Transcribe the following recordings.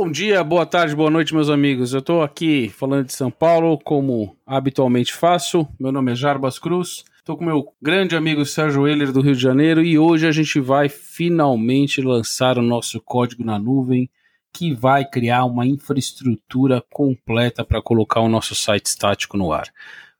Bom dia, boa tarde, boa noite, meus amigos. Eu estou aqui falando de São Paulo, como habitualmente faço. Meu nome é Jarbas Cruz. Estou com meu grande amigo Sérgio Euler do Rio de Janeiro e hoje a gente vai finalmente lançar o nosso código na nuvem, que vai criar uma infraestrutura completa para colocar o nosso site estático no ar.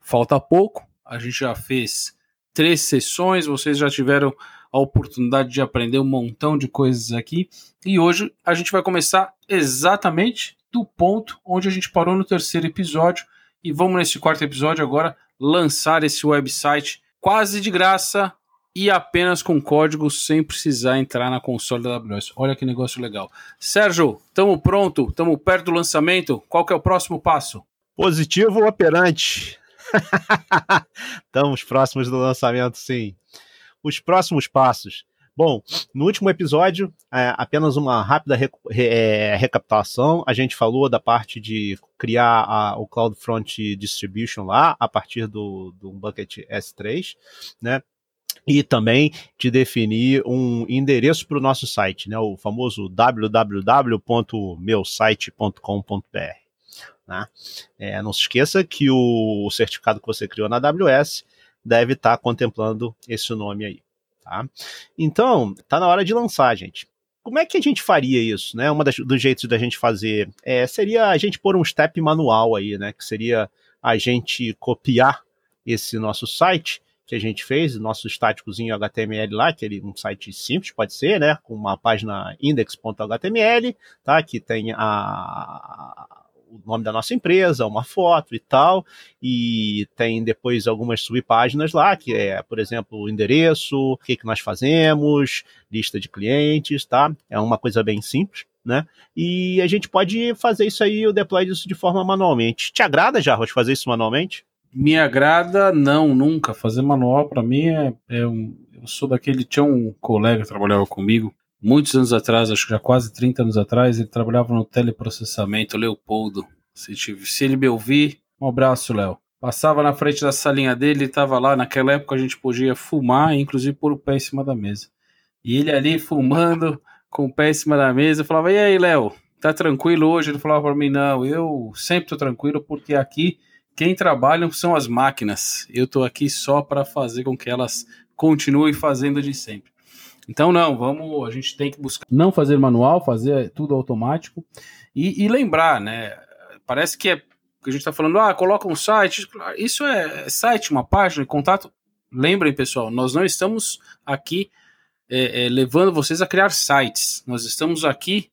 Falta pouco, a gente já fez três sessões, vocês já tiveram a oportunidade de aprender um montão de coisas aqui. E hoje a gente vai começar exatamente do ponto onde a gente parou no terceiro episódio. E vamos nesse quarto episódio agora lançar esse website quase de graça e apenas com código sem precisar entrar na console da AWS. Olha que negócio legal. Sérgio, estamos pronto? Estamos perto do lançamento? Qual que é o próximo passo? Positivo operante. Estamos próximos do lançamento, sim os próximos passos. Bom, no último episódio, é, apenas uma rápida re, é, recapitulação. A gente falou da parte de criar a, o CloudFront Distribution lá, a partir do, do Bucket S3, né? E também de definir um endereço para o nosso site, né? O famoso www.meusite.com.br. Né? É, não se esqueça que o certificado que você criou na AWS deve estar tá contemplando esse nome aí. Tá? Então, tá na hora de lançar, gente. Como é que a gente faria isso, né? Uma das, dos jeitos da gente fazer é, seria a gente pôr um step manual aí, né? Que seria a gente copiar esse nosso site que a gente fez, nosso estáticozinho HTML lá, que é um site simples, pode ser, né? Com uma página index.html, tá? Que tem a, o nome da nossa empresa, uma foto e tal, e tem depois algumas subpáginas lá, que é, por exemplo, o endereço, o que, que nós fazemos, lista de clientes, tá? É uma coisa bem simples. Né? E a gente pode fazer isso aí, o deploy disso de forma manualmente. Te agrada, Jarros, fazer isso manualmente? Me agrada, não, nunca. Fazer manual, para mim, é, é um. Eu sou daquele. Tinha um colega que trabalhava comigo, muitos anos atrás, acho que já quase 30 anos atrás, ele trabalhava no teleprocessamento, Leopoldo. Se, se ele me ouvir, um abraço, Léo. Passava na frente da salinha dele, estava lá. Naquela época a gente podia fumar, inclusive pôr o pé em cima da mesa. E ele ali fumando, com o pé em cima da mesa, eu falava: E aí, Léo, tá tranquilo hoje? Ele falava para mim: Não, eu sempre tô tranquilo, porque aqui quem trabalha são as máquinas. Eu tô aqui só para fazer com que elas continuem fazendo de sempre. Então, não, vamos, a gente tem que buscar não fazer manual, fazer tudo automático e, e lembrar, né? Parece que é que a gente está falando, ah, coloca um site. Isso é site, uma página, contato. Lembrem, pessoal, nós não estamos aqui é, é, levando vocês a criar sites. Nós estamos aqui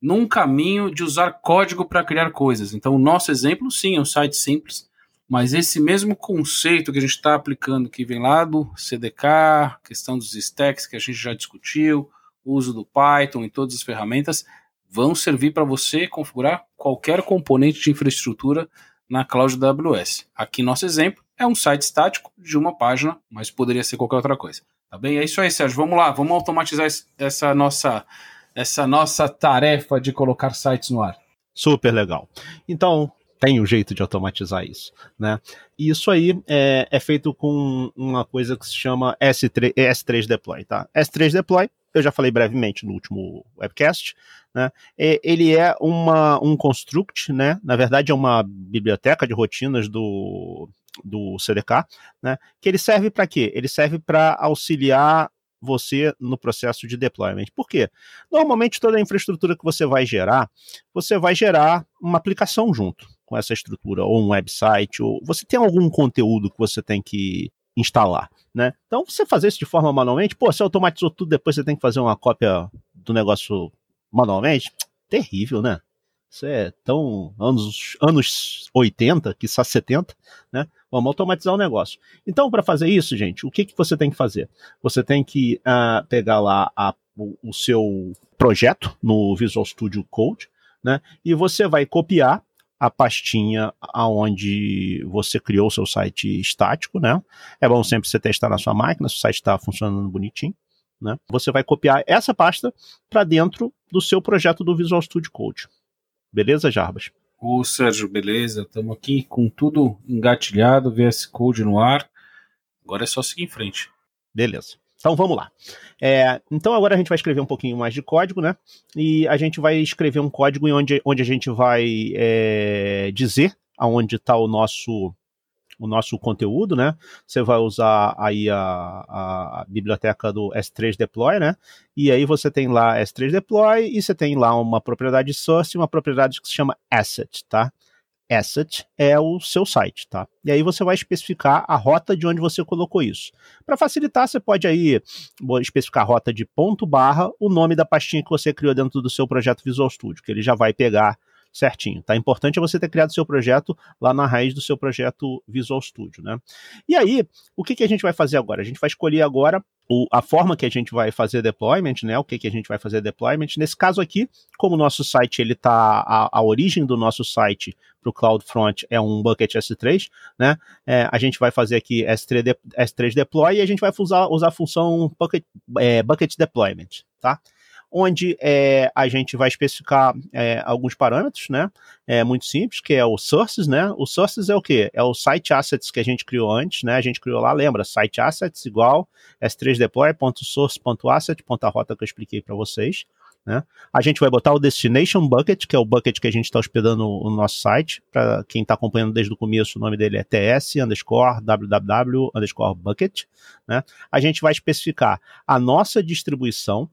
num caminho de usar código para criar coisas. Então, o nosso exemplo, sim, é um site simples, mas esse mesmo conceito que a gente está aplicando, que vem lá do CDK, questão dos stacks que a gente já discutiu, uso do Python e todas as ferramentas, vão servir para você configurar qualquer componente de infraestrutura na cloud da AWS. Aqui nosso exemplo é um site estático de uma página, mas poderia ser qualquer outra coisa. Tá bem? É isso aí, Sérgio. Vamos lá, vamos automatizar essa nossa essa nossa tarefa de colocar sites no ar. Super legal. Então, tem um jeito de automatizar isso, né? E isso aí é, é feito com uma coisa que se chama S3, S3 Deploy, tá? S3 Deploy, eu já falei brevemente no último webcast, né? Ele é uma, um construct, né? Na verdade é uma biblioteca de rotinas do, do CDK, né? Que ele serve para quê? Ele serve para auxiliar você no processo de deployment. Por quê? Normalmente toda a infraestrutura que você vai gerar, você vai gerar uma aplicação junto com essa estrutura, ou um website, ou você tem algum conteúdo que você tem que instalar, né? Então, você fazer isso de forma manualmente, pô, você automatizou tudo, depois você tem que fazer uma cópia do negócio manualmente, terrível, né? Isso é tão anos, anos 80, que só 70, né? Vamos automatizar o negócio. Então, para fazer isso, gente, o que, que você tem que fazer? Você tem que uh, pegar lá a, o, o seu projeto no Visual Studio Code, né? E você vai copiar a pastinha aonde você criou o seu site estático, né? É bom sempre você testar na sua máquina se o site está funcionando bonitinho, né? Você vai copiar essa pasta para dentro do seu projeto do Visual Studio Code. Beleza, Jarbas? Ô, Sérgio, beleza? Estamos aqui com tudo engatilhado, VS Code no ar. Agora é só seguir em frente. Beleza. Então vamos lá. É, então agora a gente vai escrever um pouquinho mais de código, né? E a gente vai escrever um código onde, onde a gente vai é, dizer aonde está o nosso o nosso conteúdo, né? Você vai usar aí a, a, biblioteca do S3 Deploy, né? E aí você tem lá S3 Deploy e você tem lá uma propriedade source e uma propriedade que se chama asset, tá? Asset é o seu site, tá? E aí você vai especificar a rota de onde você colocou isso. Para facilitar, você pode aí especificar a rota de ponto barra o nome da pastinha que você criou dentro do seu projeto Visual Studio, que ele já vai pegar certinho, tá? Importante é você ter criado seu projeto lá na raiz do seu projeto Visual Studio, né? E aí, o que, que a gente vai fazer agora? A gente vai escolher agora o, a forma que a gente vai fazer deployment, né? O que, que a gente vai fazer deployment. Nesse caso aqui, como o nosso site ele tá a, a origem do nosso site para o CloudFront é um bucket S3, né? É, a gente vai fazer aqui S3, de, S3 deploy e a gente vai usar, usar a função bucket, é, bucket deployment, tá? Onde é, a gente vai especificar é, alguns parâmetros, né? É muito simples, que é o sources, né? O sources é o quê? É o site assets que a gente criou antes, né? A gente criou lá, lembra? Site assets igual s3deploy.source.asset.rota que eu expliquei para vocês. Né? A gente vai botar o Destination Bucket, que é o bucket que a gente está hospedando no, nosso site. Para quem está acompanhando desde o começo, o nome dele é ts underscore www underscore bucket. Né? A gente vai especificar a nossa distribuição,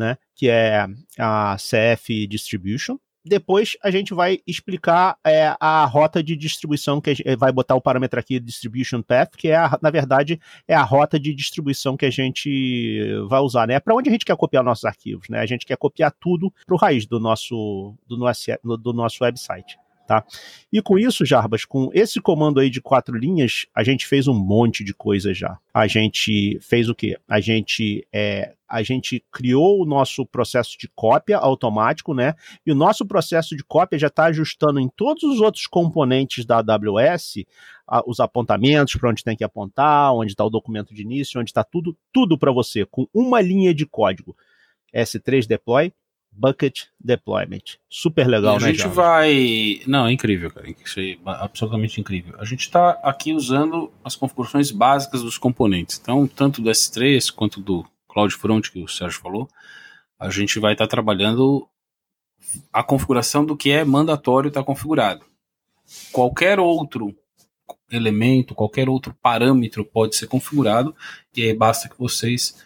né, que é a CF Distribution. Depois a gente vai explicar é, a rota de distribuição que vai botar o parâmetro aqui distribution path, que é a, na verdade é a rota de distribuição que a gente vai usar, né? Para onde a gente quer copiar nossos arquivos, né? A gente quer copiar tudo para o raiz do nosso do nosso do nosso website. Tá? E com isso, Jarbas, com esse comando aí de quatro linhas, a gente fez um monte de coisa já. A gente fez o quê? A gente é, a gente criou o nosso processo de cópia automático, né? E o nosso processo de cópia já está ajustando em todos os outros componentes da AWS a, os apontamentos para onde tem que apontar, onde está o documento de início, onde está tudo, tudo para você, com uma linha de código. S3 deploy, Bucket Deployment. Super legal, né? A gente vai. Não, é incrível, cara. Isso é absolutamente incrível. A gente está aqui usando as configurações básicas dos componentes. Então, tanto do S3 quanto do CloudFront, que o Sérgio falou, a gente vai estar tá trabalhando a configuração do que é mandatório estar tá configurado. Qualquer outro elemento, qualquer outro parâmetro pode ser configurado, e aí basta que vocês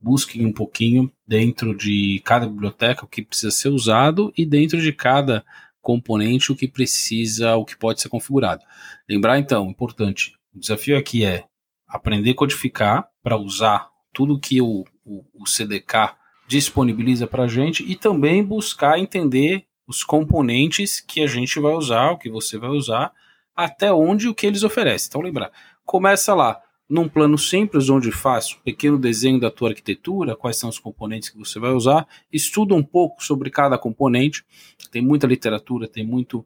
busquem um pouquinho dentro de cada biblioteca o que precisa ser usado e dentro de cada componente o que precisa, o que pode ser configurado. Lembrar então, importante, o desafio aqui é aprender a codificar para usar tudo que o, o, o CDK disponibiliza para a gente e também buscar entender os componentes que a gente vai usar, o que você vai usar, até onde o que eles oferecem. Então lembrar, começa lá num plano simples, onde faz um pequeno desenho da tua arquitetura, quais são os componentes que você vai usar, estuda um pouco sobre cada componente, tem muita literatura, tem muito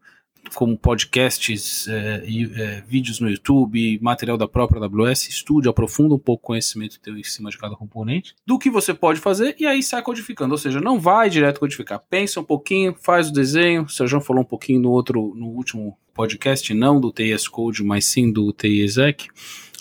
como podcasts, é, e, é, vídeos no YouTube, material da própria AWS, estude, aprofunda um pouco o conhecimento teu em cima de cada componente, do que você pode fazer e aí sai codificando, ou seja, não vai direto codificar, pensa um pouquinho, faz o desenho, o Sérgio falou um pouquinho no outro, no último podcast, não do TS Code, mas sim do TI Exec,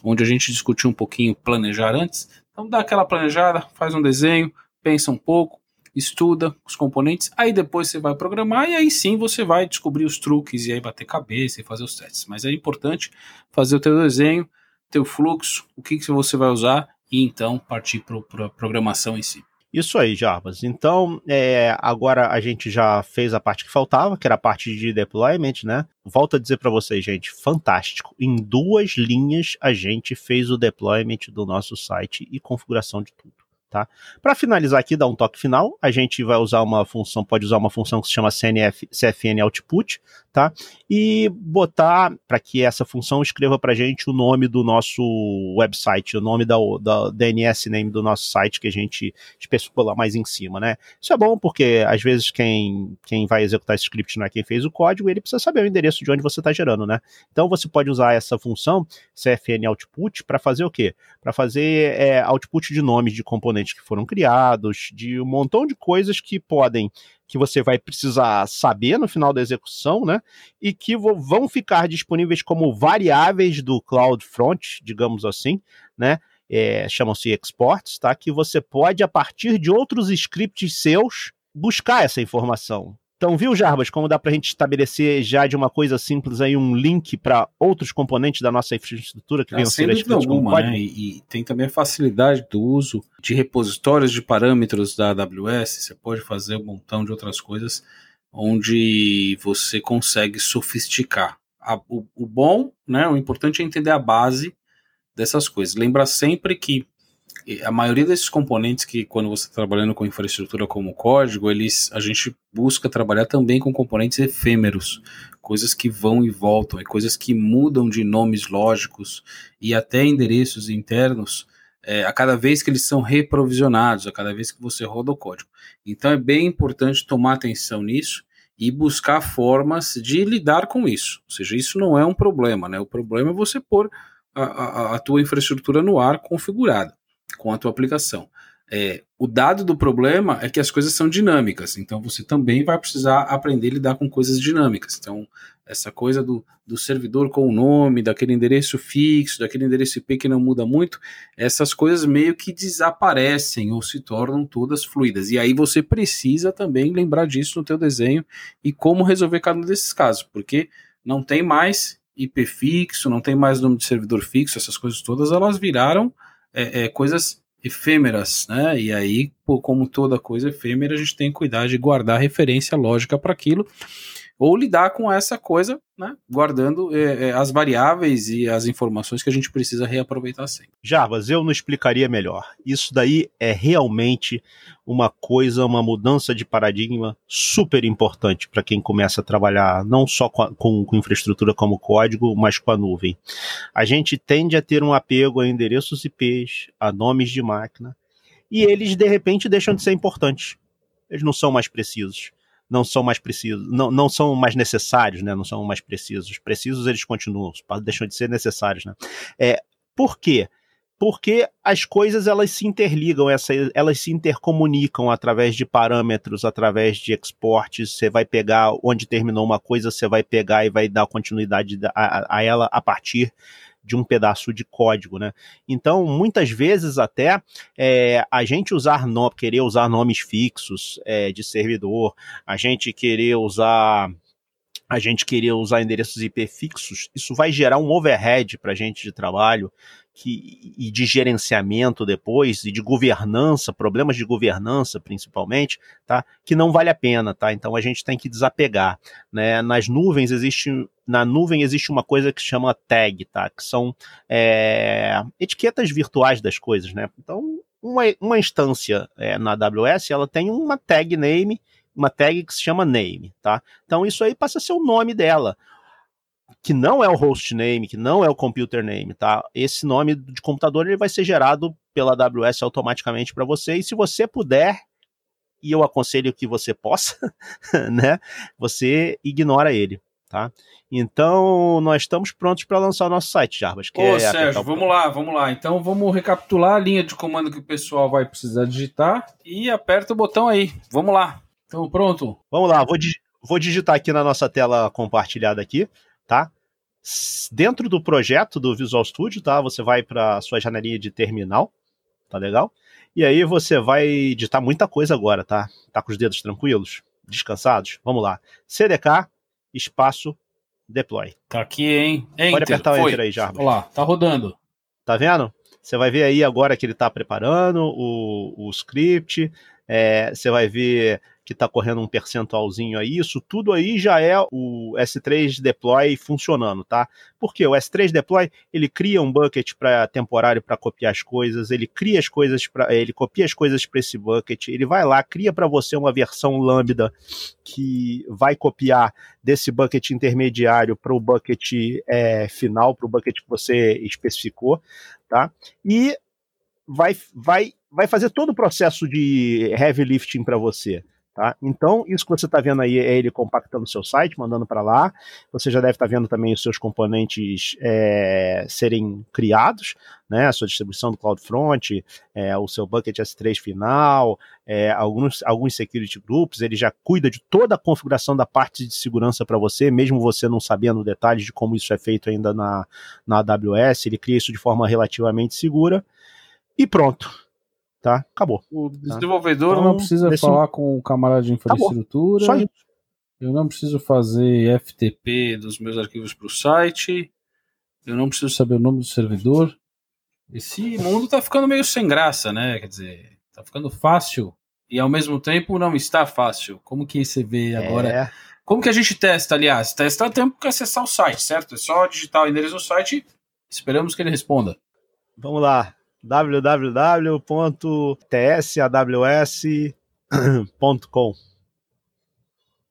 onde a gente discutiu um pouquinho planejar antes. Então dá aquela planejada, faz um desenho, pensa um pouco, estuda os componentes, aí depois você vai programar e aí sim você vai descobrir os truques e aí bater cabeça e fazer os testes. Mas é importante fazer o teu desenho, teu fluxo, o que, que você vai usar e então partir para a programação em si. Isso aí, Jarbas. Então, é, agora a gente já fez a parte que faltava, que era a parte de deployment, né? Volto a dizer para vocês, gente, fantástico. Em duas linhas a gente fez o deployment do nosso site e configuração de tudo. Tá? Para finalizar aqui, dar um toque final, a gente vai usar uma função, pode usar uma função que se chama CNF, CFN Output, tá? E botar para que essa função escreva para gente o nome do nosso website, o nome da, da DNS name do nosso site que a gente especificou lá mais em cima, né? Isso é bom porque às vezes quem, quem vai executar esse script não é quem fez o código, ele precisa saber o endereço de onde você está gerando, né? Então você pode usar essa função CFN Output para fazer o quê? Para fazer é, output de nomes de componentes que foram criados, de um montão de coisas que podem que você vai precisar saber no final da execução, né? E que vão ficar disponíveis como variáveis do CloudFront, digamos assim, né? é, chamam-se exports, tá? Que você pode, a partir de outros scripts seus, buscar essa informação. Então, viu, Jarbas, como dá para a gente estabelecer já de uma coisa simples aí um link para outros componentes da nossa infraestrutura que venham a ser escritos alguma, né? E, e, tem também a facilidade do uso de repositórios de parâmetros da AWS. Você pode fazer um montão de outras coisas onde você consegue sofisticar. A, o, o bom, né? O importante é entender a base dessas coisas. Lembra sempre que a maioria desses componentes que quando você está trabalhando com infraestrutura como código, eles a gente busca trabalhar também com componentes efêmeros, coisas que vão e voltam, e coisas que mudam de nomes lógicos e até endereços internos é, a cada vez que eles são reprovisionados, a cada vez que você roda o código. Então é bem importante tomar atenção nisso e buscar formas de lidar com isso. Ou seja, isso não é um problema, né? O problema é você pôr a, a, a tua infraestrutura no ar configurada com a tua aplicação. É, o dado do problema é que as coisas são dinâmicas, então você também vai precisar aprender a lidar com coisas dinâmicas. Então, essa coisa do, do servidor com o nome, daquele endereço fixo, daquele endereço IP que não muda muito, essas coisas meio que desaparecem ou se tornam todas fluidas. E aí você precisa também lembrar disso no teu desenho e como resolver cada um desses casos, porque não tem mais IP fixo, não tem mais nome de servidor fixo, essas coisas todas elas viraram é, é, coisas efêmeras, né? E aí, como toda coisa efêmera, a gente tem que cuidar de guardar referência lógica para aquilo ou lidar com essa coisa, né, guardando é, é, as variáveis e as informações que a gente precisa reaproveitar sempre. Jarbas, eu não explicaria melhor. Isso daí é realmente uma coisa, uma mudança de paradigma super importante para quem começa a trabalhar não só com, a, com, com, infraestrutura como código, mas com a nuvem. A gente tende a ter um apego a endereços IPs, a nomes de máquina, e eles de repente deixam de ser importantes. Eles não são mais precisos não são mais precisos, não, não são mais necessários, né? Não são mais precisos. Precisos eles continuam, deixam de ser necessários, né? É, por quê? Porque as coisas elas se interligam, elas se intercomunicam através de parâmetros, através de exportes. Você vai pegar onde terminou uma coisa, você vai pegar e vai dar continuidade a, a ela a partir de um pedaço de código, né? Então, muitas vezes até é, a gente usar no, querer usar nomes fixos é, de servidor, a gente querer usar a gente querer usar endereços IP fixos, isso vai gerar um overhead para a gente de trabalho que, e de gerenciamento depois, e de governança, problemas de governança principalmente, tá? Que não vale a pena, tá? Então a gente tem que desapegar, né? Nas nuvens existe, na nuvem existe uma coisa que se chama tag, tá? Que são é, etiquetas virtuais das coisas, né? Então uma, uma instância é, na AWS, ela tem uma tag name, uma tag que se chama name, tá? Então isso aí passa a ser o nome dela que não é o host name, que não é o computer name, tá? Esse nome de computador ele vai ser gerado pela AWS automaticamente para você e se você puder, e eu aconselho que você possa, né? Você ignora ele, tá? Então, nós estamos prontos para lançar o nosso site, Jarbas. Ô, é Sérgio, vamos lá, vamos lá. Então, vamos recapitular a linha de comando que o pessoal vai precisar digitar e aperta o botão aí. Vamos lá. Então, pronto? Vamos lá, vou, vou digitar aqui na nossa tela compartilhada aqui tá? Dentro do projeto do Visual Studio, tá? Você vai para sua janelinha de terminal, tá legal? E aí você vai editar muita coisa agora, tá? Tá com os dedos tranquilos, descansados? Vamos lá. CDK espaço deploy. Tá aqui, hein? Enter. Pode apertar o Foi. enter aí, Jarbas. Olha lá, tá rodando. Tá vendo? Você vai ver aí agora que ele está preparando o, o script, é, você vai ver que está correndo um percentualzinho aí, isso tudo aí já é o S3 Deploy funcionando, tá? Porque o S3 Deploy, ele cria um bucket para temporário para copiar as coisas, ele cria as coisas para ele copia as coisas para esse bucket, ele vai lá, cria para você uma versão lambda que vai copiar desse bucket intermediário para o bucket é, final, para o bucket que você especificou, tá? E vai vai vai fazer todo o processo de heavy lifting para você. Tá? Então, isso que você está vendo aí é ele compactando o seu site, mandando para lá. Você já deve estar tá vendo também os seus componentes é, serem criados, né? a sua distribuição do CloudFront, é, o seu bucket S3 final, é, alguns, alguns security groups. Ele já cuida de toda a configuração da parte de segurança para você, mesmo você não sabendo detalhes de como isso é feito ainda na, na AWS. Ele cria isso de forma relativamente segura. e pronto. Tá? Acabou. O tá? desenvolvedor então, não precisa desse... falar com o camarada de infraestrutura. Acabou. Só isso. Eu não preciso fazer FTP dos meus arquivos para o site. Eu não preciso saber o nome do servidor. Esse mundo tá ficando meio sem graça, né? Quer dizer, tá ficando fácil e ao mesmo tempo não está fácil. Como que você vê agora? É. Como que a gente testa, aliás? Testa tempo que acessar o site, certo? É só digitar o endereço do site esperamos que ele responda. Vamos lá. www.tsaws.com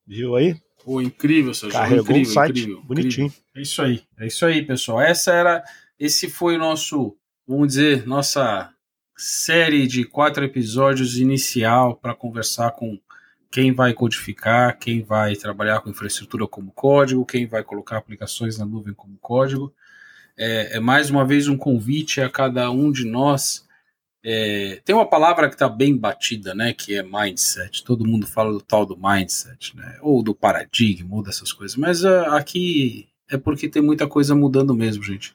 Viu aí? Pô, incrível, seu Carregou incrível, o site, incrível, bonitinho. Incrível. É isso aí, é isso aí, pessoal. Essa era, esse foi o nosso, vamos dizer, nossa série de quatro episódios inicial para conversar com quem vai codificar, quem vai trabalhar com infraestrutura como código, quem vai colocar aplicações na nuvem como código. É, é mais uma vez um convite a cada um de nós. É, tem uma palavra que está bem batida, né? Que é mindset. Todo mundo fala do tal do mindset, né? Ou do paradigma, ou dessas coisas. Mas uh, aqui é porque tem muita coisa mudando mesmo, gente.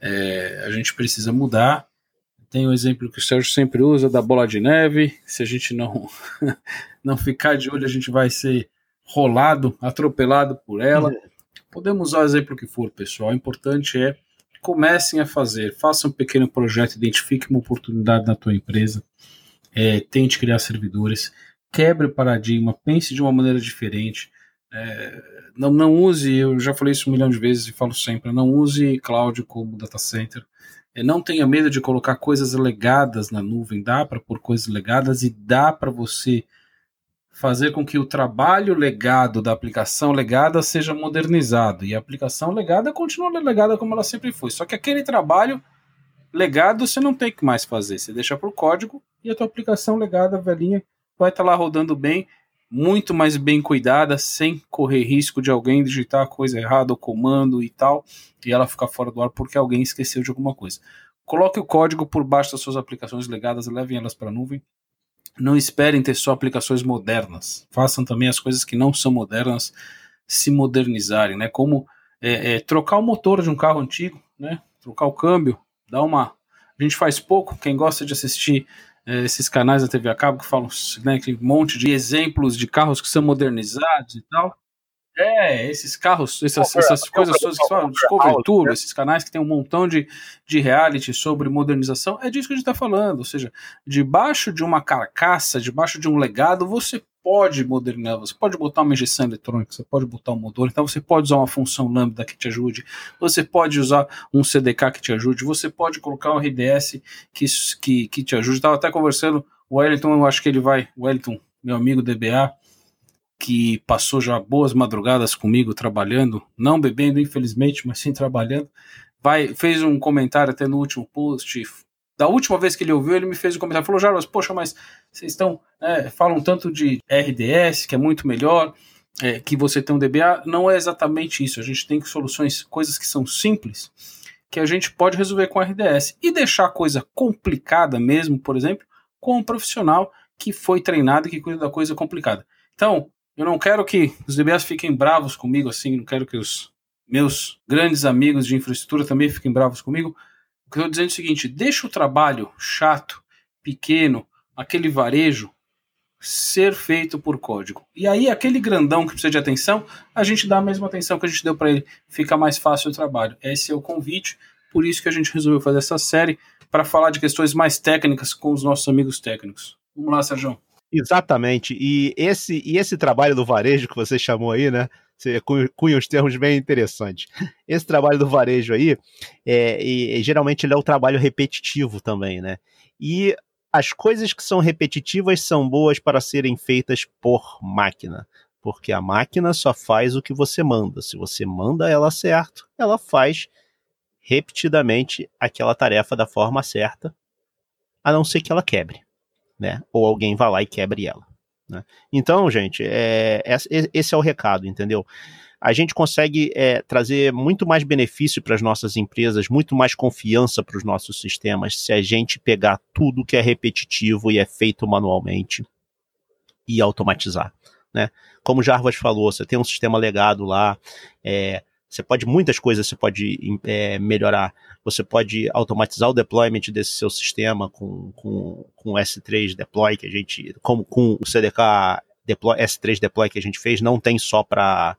É, a gente precisa mudar. Tem o um exemplo que o Sérgio sempre usa da bola de neve. Se a gente não não ficar de olho, a gente vai ser rolado, atropelado por ela. Podemos usar o exemplo que for, pessoal. O importante é comecem a fazer, façam um pequeno projeto, identifique uma oportunidade na tua empresa, é, tente criar servidores, quebre o paradigma, pense de uma maneira diferente. É, não, não use, eu já falei isso um milhão de vezes e falo sempre, não use cloud como data center. É, não tenha medo de colocar coisas legadas na nuvem, dá para pôr coisas legadas e dá para você fazer com que o trabalho legado da aplicação legada seja modernizado e a aplicação legada continue legada como ela sempre foi. Só que aquele trabalho legado você não tem que mais fazer, você deixa para o código e a tua aplicação legada velhinha vai estar tá lá rodando bem, muito mais bem cuidada, sem correr risco de alguém digitar a coisa errada, o comando e tal, e ela ficar fora do ar porque alguém esqueceu de alguma coisa. Coloque o código por baixo das suas aplicações legadas, levem elas para a nuvem não esperem ter só aplicações modernas. Façam também as coisas que não são modernas se modernizarem, né? Como é, é, trocar o motor de um carro antigo, né? Trocar o câmbio, dar uma. A gente faz pouco. Quem gosta de assistir é, esses canais da TV a cabo que falam, né, que um monte de exemplos de carros que são modernizados e tal. É, esses carros, essas, essas coisas todas que falam, Discovery Tour, né? esses canais que tem um montão de, de reality sobre modernização, é disso que a gente está falando. Ou seja, debaixo de uma carcaça, debaixo de um legado, você pode modernizar, você pode botar uma injeção eletrônica, você pode botar um motor, então você pode usar uma função lambda que te ajude, você pode usar um CDK que te ajude, você pode colocar um RDS que, que, que te ajude. Estava até conversando, o Wellington, eu acho que ele vai, o Wellington, meu amigo DBA, que passou já boas madrugadas comigo trabalhando, não bebendo, infelizmente, mas sim trabalhando, vai, fez um comentário até no último post. Da última vez que ele ouviu, ele me fez um comentário, falou, Jarbas, poxa, mas vocês estão, é, falam tanto de RDS, que é muito melhor, é, que você tem um DBA, não é exatamente isso, a gente tem soluções, coisas que são simples, que a gente pode resolver com RDS, e deixar a coisa complicada mesmo, por exemplo, com um profissional que foi treinado e que cuida da coisa complicada. Então, eu não quero que os DBAs fiquem bravos comigo assim, não quero que os meus grandes amigos de infraestrutura também fiquem bravos comigo. O que eu estou dizendo é o seguinte: deixa o trabalho chato, pequeno, aquele varejo ser feito por código. E aí, aquele grandão que precisa de atenção, a gente dá a mesma atenção que a gente deu para ele. Fica mais fácil o trabalho. Esse é o convite, por isso que a gente resolveu fazer essa série para falar de questões mais técnicas com os nossos amigos técnicos. Vamos lá, Sérgio. Exatamente. E esse, e esse trabalho do varejo que você chamou aí, né? Você cunha os termos bem interessantes. Esse trabalho do varejo aí, é, e, geralmente ele é o trabalho repetitivo também, né? E as coisas que são repetitivas são boas para serem feitas por máquina, porque a máquina só faz o que você manda. Se você manda ela certo, ela faz repetidamente aquela tarefa da forma certa, a não ser que ela quebre né? Ou alguém vá lá e quebre ela. Né? Então, gente, é, esse é o recado, entendeu? A gente consegue é, trazer muito mais benefício para as nossas empresas, muito mais confiança para os nossos sistemas, se a gente pegar tudo que é repetitivo e é feito manualmente e automatizar. Né? Como o Jarvas falou, você tem um sistema legado lá, é, Você pode, muitas coisas você pode é, melhorar. Você pode automatizar o deployment desse seu sistema com, com, com o S3 Deploy, que a gente, como com o CDK deploy, S3 Deploy que a gente fez, não tem só para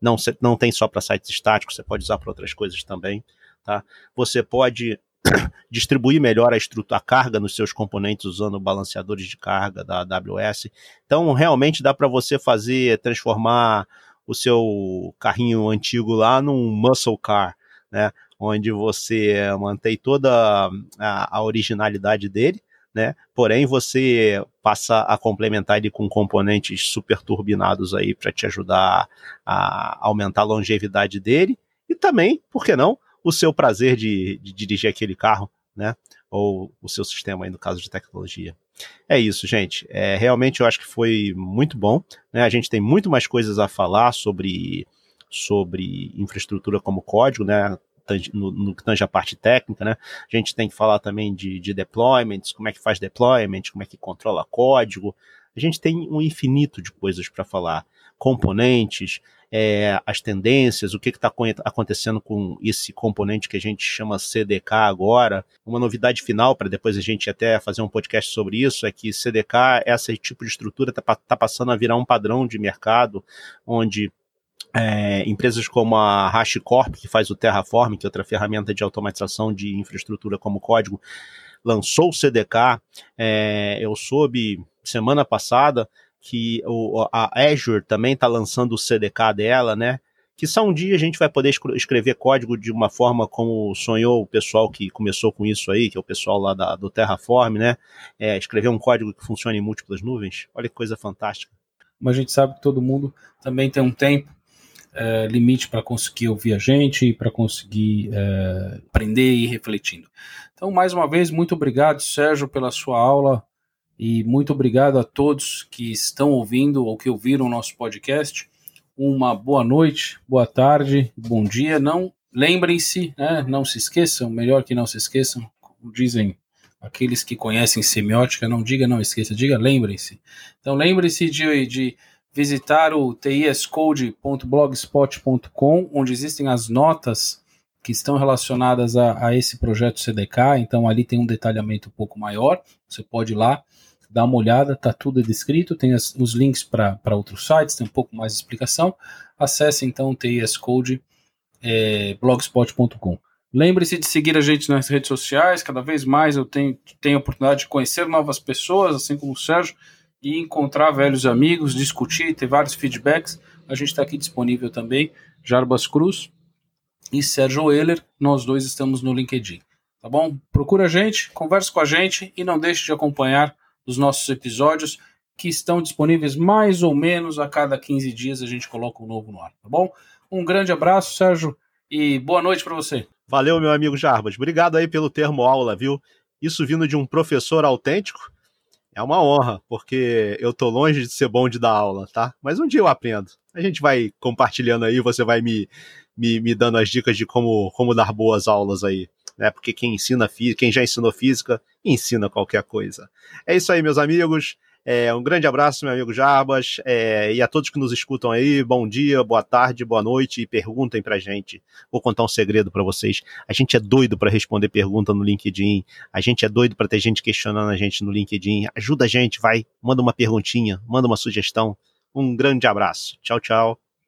não, não tem só para sites estáticos, você pode usar para outras coisas também. Tá? Você pode distribuir melhor a estrutura, a carga nos seus componentes usando balanceadores de carga da AWS. Então, realmente dá para você fazer, transformar o seu carrinho antigo lá num muscle car, né? Onde você mantém toda a, a originalidade dele, né? Porém, você passa a complementar ele com componentes super turbinados aí para te ajudar a aumentar a longevidade dele e também, por que não, o seu prazer de, de dirigir aquele carro, né? Ou o seu sistema aí no caso de tecnologia. É isso, gente. É, realmente eu acho que foi muito bom. Né? A gente tem muito mais coisas a falar sobre, sobre infraestrutura como código, né? No, que tange a parte técnica, né? A gente tem que falar também de, de deployments, como é que faz deployment, como é que controla código. A gente tem um infinito de coisas para falar. Componentes, é, as tendências, o que está acontecendo com esse componente que a gente chama CDK agora. Uma novidade final, para depois a gente até fazer um podcast sobre isso, é que CDK, esse tipo de estrutura está tá passando a virar um padrão de mercado, onde é, empresas como a HashiCorp, que faz o Terraform, que é outra ferramenta de automatização de infraestrutura como código, lançou o CDK. É, eu soube semana passada que o, a Azure também está lançando o CDK dela, né? Que só um dia a gente vai poder escrever código de uma forma como sonhou o pessoal que começou com isso aí, que é o pessoal lá da, do Terraform, né? É, escrever um código que funcione em múltiplas nuvens. Olha que coisa fantástica. Mas a gente sabe que todo mundo também tem um tempo é, limite para conseguir ouvir a gente e para conseguir é, aprender e ir refletindo. Então, mais uma vez, muito obrigado, Sérgio, pela sua aula e muito obrigado a todos que estão ouvindo ou que ouviram o nosso podcast. Uma boa noite, boa tarde, bom dia. Não lembrem-se, né, não se esqueçam, melhor que não se esqueçam, como dizem aqueles que conhecem semiótica, não diga não esqueça, diga lembrem-se. Então lembre-se de, de visitar o tiscode.blogspot.com, onde existem as notas que estão relacionadas a, a, esse projeto CDK, então ali tem um detalhamento um pouco maior, você pode ir lá dá uma olhada, tá tudo descrito, tem as, os links para outros sites, tem um pouco mais de explicação. Acesse então o TIS Code é, blogspot.com. Lembre-se de seguir a gente nas redes sociais, cada vez mais eu tenho, tenho a oportunidade de conhecer novas pessoas, assim como o Sérgio, e encontrar velhos amigos, discutir, ter vários feedbacks. A gente está aqui disponível também, Jarbas Cruz e Sérgio Euler, nós dois estamos no LinkedIn. Tá bom? Procura a gente, converse com a gente e não deixe de acompanhar dos nossos episódios, que estão disponíveis mais ou menos a cada 15 dias a gente coloca um novo no ar, tá bom? Um grande abraço, Sérgio, e boa noite para você. Valeu, meu amigo Jarbas. Obrigado aí pelo termo aula, viu? Isso vindo de um professor autêntico é uma honra, porque eu tô longe de ser bom de dar aula, tá? Mas um dia eu aprendo. A gente vai compartilhando aí, você vai me, me, me dando as dicas de como, como dar boas aulas aí né? Porque quem ensina física, quem já ensinou física, ensina qualquer coisa. É isso aí, meus amigos. É, um grande abraço, meu amigo Jarbas, é, e a todos que nos escutam aí, bom dia, boa tarde, boa noite, e perguntem pra gente. Vou contar um segredo para vocês. A gente é doido para responder pergunta no LinkedIn, a gente é doido para ter gente questionando a gente no LinkedIn. Ajuda a gente, vai, manda uma perguntinha, manda uma sugestão. Um grande abraço. Tchau, tchau.